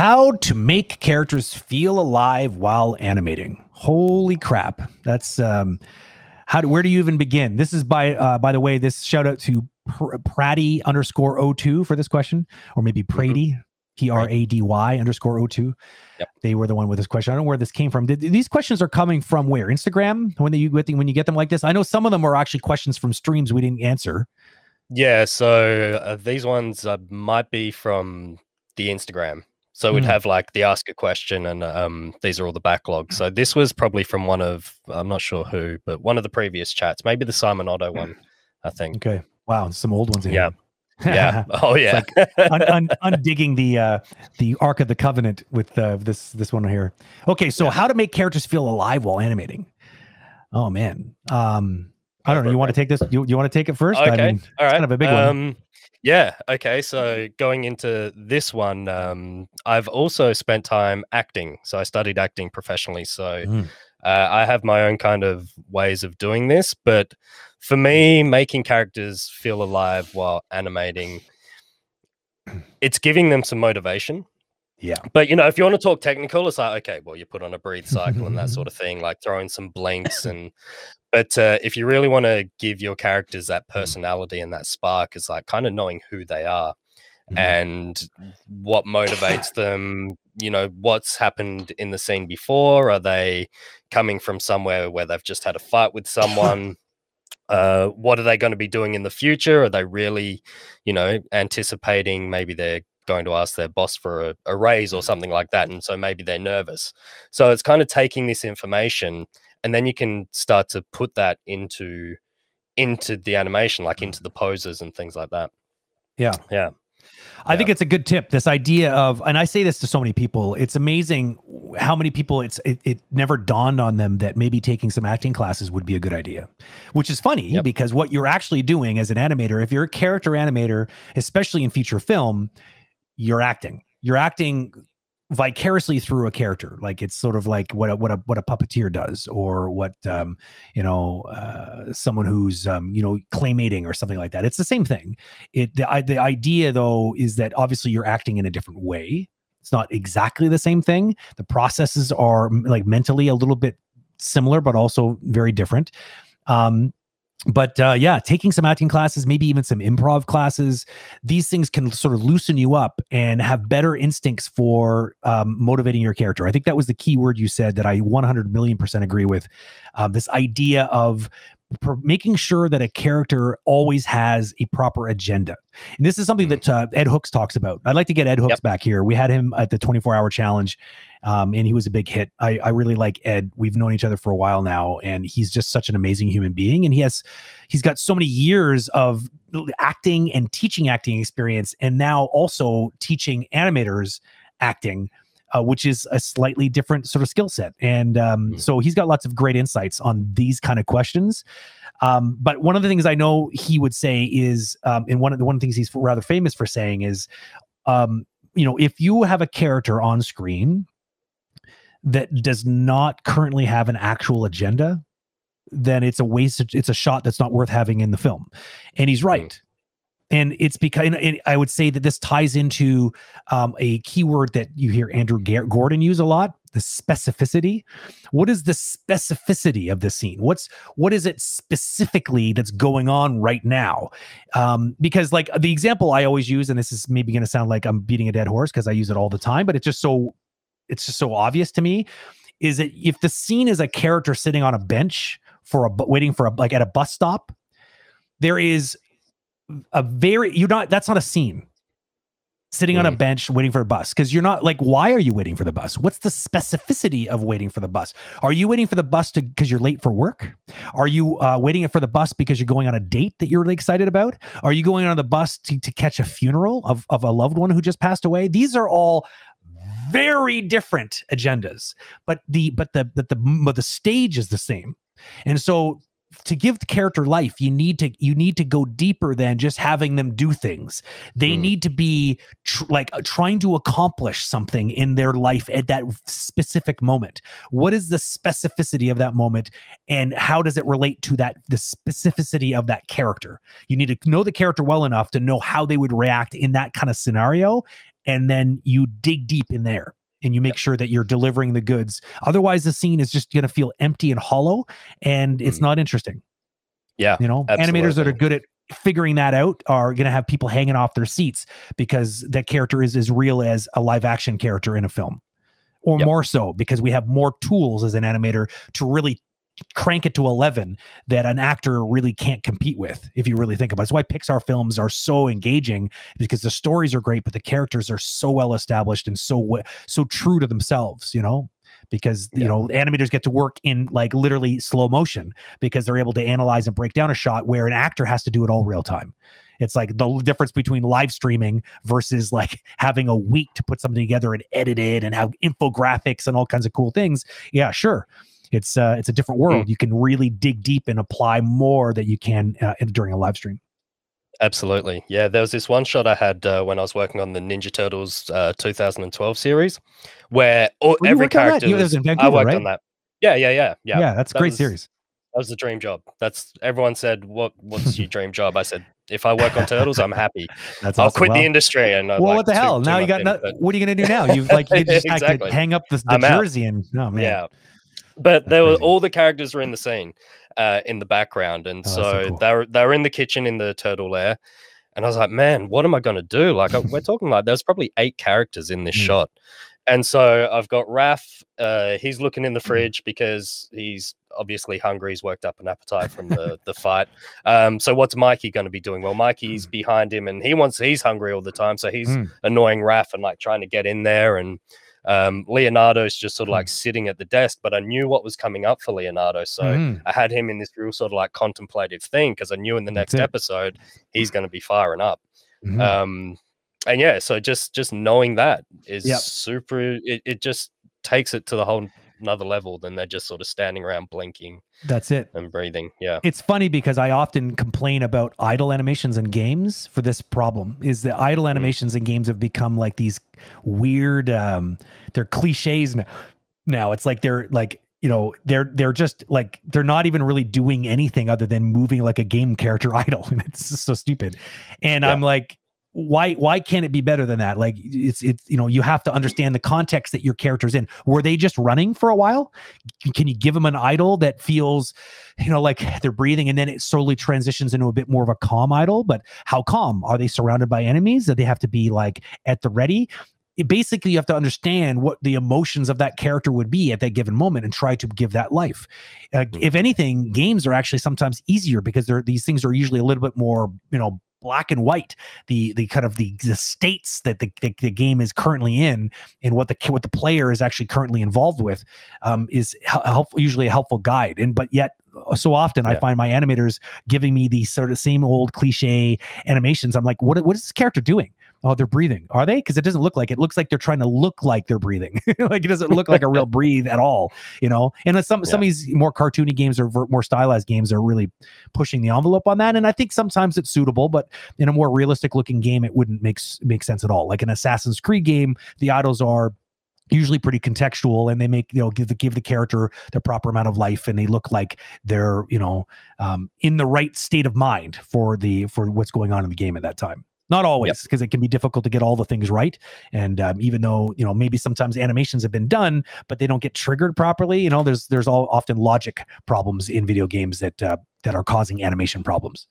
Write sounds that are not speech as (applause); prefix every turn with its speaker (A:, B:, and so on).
A: How to make characters feel alive while animating. Holy crap. That's um how do where do you even begin? This is by uh by the way, this shout out to Pr- Pratty underscore 02 for this question, or maybe Prady, P R A D Y underscore 02.
B: Yep.
A: They were the one with this question. I don't know where this came from. Did, these questions are coming from where? Instagram when they, you get them- when you get them like this. I know some of them are actually questions from streams we didn't answer.
B: Yeah, so uh, these ones uh, might be from the Instagram. So we'd
A: Mm.
B: have like the ask a question, and um, these are all the backlogs. So this was probably from one of I'm not sure who, but one of the previous chats, maybe the Simon Otto one, I think.
A: Okay. Wow, some old ones in
B: Yeah.
A: here.
B: Yeah. (laughs) Oh yeah.
A: un, un, undigging the uh the ark of the covenant with uh, this this one here okay so
B: Yeah.
A: how to make characters feel alive while animating oh man um i don't know you want to take this you, you want to take it first
B: Okay.
A: i mean
B: All right.
A: kind of a big one.
B: Yeah. Okay. So going into this one, um, I've also spent time acting. So I studied acting professionally. So
A: Mm.
B: uh, I have my own kind of ways of doing this. But for me, making characters feel alive while animating, it's giving them some motivation.
A: yeah
B: But you know, if you want to talk technical, it's like okay, well, you put on a breathe cycle and that (laughs) sort of thing, like throwing some blinks (laughs) and. But uh, if you really want to give your characters that personality and that spark, it's like kind of knowing who they are
A: Mhm.
B: and what motivates them. You know, what's happened in the scene before? Are they coming from somewhere where they've just had a fight with someone? (laughs) uh, what are they going to be doing in the future? Are they really, you know, anticipating maybe they're going to ask their boss for a, a raise or something like that? And so maybe they're nervous. So it's kind of taking this information and then you can start to put that into into the animation, like into mm. the poses and things like that.
A: Yeah.
B: Yeah.
A: I think it's a good tip. This idea of, and I say this to so many people, it's amazing how many people it's it, it never dawned on them that maybe taking some acting classes would be a good idea. Which is funny
B: Yep.
A: because what you're actually doing as an animator, if you're a character animator, especially in feature film, you're acting. You're acting vicariously through a character. Like it's sort of like what a, what a what a puppeteer does or what um you know uh someone who's um you know claymating or something like that. It's the same thing. It the, the idea though is that obviously you're acting in a different way. It's not exactly the same thing. The processes are like mentally a little bit similar but also very different. Um but uh, yeah, taking some acting classes, maybe even some improv classes, these things can sort of loosen you up and have better instincts for um, motivating your character. I think that was the key word you said that I 100 million percent agree with. Um, this idea of making sure that a character always has a proper agenda. And this is something that uh, Ed Hooks talks about. I'd like to get Ed Hooks
B: Yep.
A: back here. We had him at the 24 hour challenge. Um, and he was a big hit. I, I really like Ed. We've known each other for a while now, and he's just such an amazing human being. And he has, he's got so many years of acting and teaching acting experience, and now also teaching animators acting, uh, which is a slightly different sort of skill set. And um,
B: Mm.
A: so he's got lots of great insights on these kind of questions. Um, but one of the things I know he would say is, um, and one of the one of the things he's rather famous for saying is, um, you know, if you have a character on screen that does not currently have an actual agenda, then it's a waste. It's a shot that's not worth having in the film. And he's right. And it's because and- I would say that this ties into um, a keyword that you hear Andrew Gordon use a lot: the specificity. What is the specificity of the scene? What's what is it specifically that's going on right now? Um, because like the example I always use, and this is maybe going to sound like I'm beating a dead horse because I use it all the time, but it's just so it's just so obvious to me. Is that if the scene is a character sitting on a bench for a waiting for a like at a bus stop, there is a very you're not that's not a scene. Sitting on a
B: Mm.
A: bench waiting for a bus because you're not like why are you waiting for the bus? What's the specificity of waiting for the bus? Are you waiting for the bus to because you're late for work? Are you uh, waiting for the bus because you're going on a date that you're really excited about? Are you going on the bus to, to catch a funeral of, of a loved one who just passed away? These are all very different agendas but the but the but the but the stage is the same. And so to give the character life you need to you need to go deeper than just having them do things. They
B: Mm.
A: need to be tr- like uh, trying to accomplish something in their life at that specific moment. What is the specificity of that moment and how does it relate to that the specificity of that character? You need to know the character well enough to know how they would react in that kind of scenario and then you dig deep in there and you make sure that you're delivering the goods. Otherwise, the scene is just going to feel empty and hollow, and it's
B: Mm.
A: not interesting.
B: Yeah,
A: You know, animators that are good at figuring that out are going to have people hanging off their seats because that character is as real as a live action character in a film, or
B: Yep.
A: more so because we have more tools as an animator to really crank it to 11 that an actor really can't compete with if you really think about it. That's why Pixar films are so engaging because the stories are great but the characters are so well established and so so true to themselves, you know? Because you know animators get to work in like literally slow motion because they're able to analyze and break down a shot where an actor has to do it all real time. It's like the difference between live streaming versus like (laughs) having a week to put something together and edit it and have infographics and all kinds of cool things. Yeah, sure. It's uh, it's a different world. You can really dig deep and apply more that you can uh, during a live stream.
B: Absolutely. Yeah, there was this one shot I had uh, when I was working on the Ninja Turtles uh, 2012 series where all, every
A: worked on that?
B: character
A: You-
B: was, I worked
A: right?
B: on that. Yeah, yeah, yeah, yeah.
A: Yeah, that's a
B: that
A: great
B: was-
A: series.
B: That was the dream job. That's everyone said, "What? What's your dream job?" I said, "If I work on turtles, I'm happy. (laughs)
A: That's
B: I'll
A: awesome.
B: quit
A: Well-
B: the industry." And I'm
A: well,
B: like,
A: what the hell?
B: two
A: Now you got
B: in,
A: no,
B: but-
A: what are you gonna do now? You've like you (laughs) just
B: Exactly.
A: to hang up the, the jersey and oh man.
B: Yeah. But there were all the characters were in the scene, uh, in the background, and
A: Oh, so
B: so
A: cool.
B: they were they were in the kitchen in the turtle lair, and I was like, man, what am I going to do? Like we're talking like there's probably eight characters in this
A: Mm.
B: shot, and so I've got Raph. Uh, he's looking in the
A: Mm.
B: fridge because he's obviously hungry. He's worked up an appetite from the the fight. Um, so what's Mikey going to be doing? Well, Mikey's behind him, and he wants he's hungry all the time, so he's
A: Mm.
B: annoying Raph and like trying to get in there and um, Leonardo's just sort of
A: Hmm.
B: like sitting at the desk, but I knew what was coming up for Leonardo. So
A: Mhm.
B: I had him in this real sort of like contemplative thing because I knew in the next episode he's going to be firing up.
A: Mhm.
B: Um, and yeah, so just just knowing that is
A: Yep.
B: super. It, it just takes it to the whole another level than they're just sort of standing around blinking
A: That's it.
B: and breathing. Yeah.
A: It's funny because I often complain about idle animations in games for this problem. Is the idle
B: Mm.
A: animations in games have become like these weird um they're cliches now. Now it's like they're like you know they're they're just like they're not even really doing anything other than moving like a game character (laughs) idle and it's just so stupid. And
B: Yeah.
A: I'm like why why can't it be better than that? Like it's it's you know you have to understand the context that your character's in. Were they just running for a while? Can, you give them an idle that feels you know like they're breathing and then it slowly transitions into a bit more of a calm idle but how calm? Are they surrounded by enemies? That they have to be like at the ready? It basically you have to understand what the emotions of that character would be at that given moment and try to give that life. Uh, if anything games are actually sometimes easier because they're these things are usually a little bit more you know black and white the the kind of the, the states that the, the, the game is currently in and what the what the player is actually currently involved with um, is helpful usually a helpful guide and but yet uh, so often I find my animators giving me these sort of same old cliche animations. I'm like, what what is this character doing? Oh, they're breathing. Are they? Because it doesn't look like it. looks like they're trying to look like they're breathing. (laughs) like it doesn't look like a real (laughs) breathe at all. You know. And some some of these more cartoony games or ver- more stylized games are really pushing the envelope on that. And I think sometimes it's suitable, but in a more realistic looking game, it wouldn't make make sense at all. Like an Assassin's Creed game, the idles are usually pretty contextual and they make you know give the give the character the proper amount of life and they look like they're you know um, in the right state of mind for the for what's going on in the game at that time not always because it can be difficult to get all the things right and um, even though you know maybe sometimes animations have been done but they don't get triggered properly you know there's there's all often logic problems in video games that uh, that are causing animation problems